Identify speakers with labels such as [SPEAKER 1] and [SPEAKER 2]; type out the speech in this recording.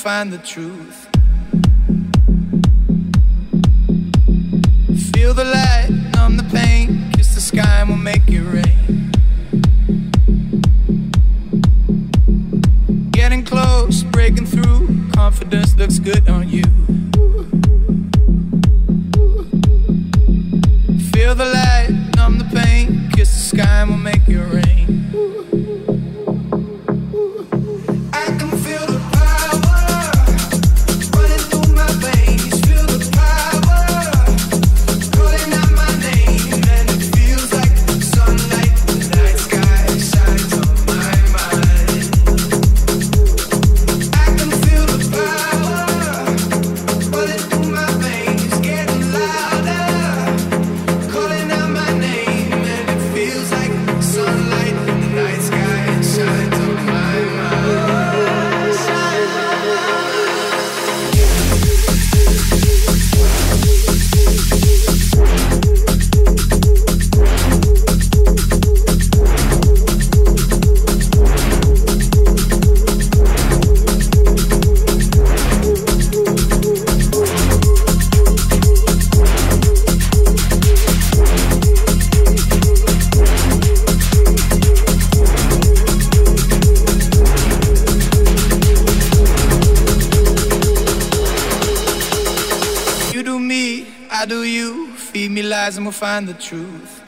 [SPEAKER 1] find the truth. Find the truth.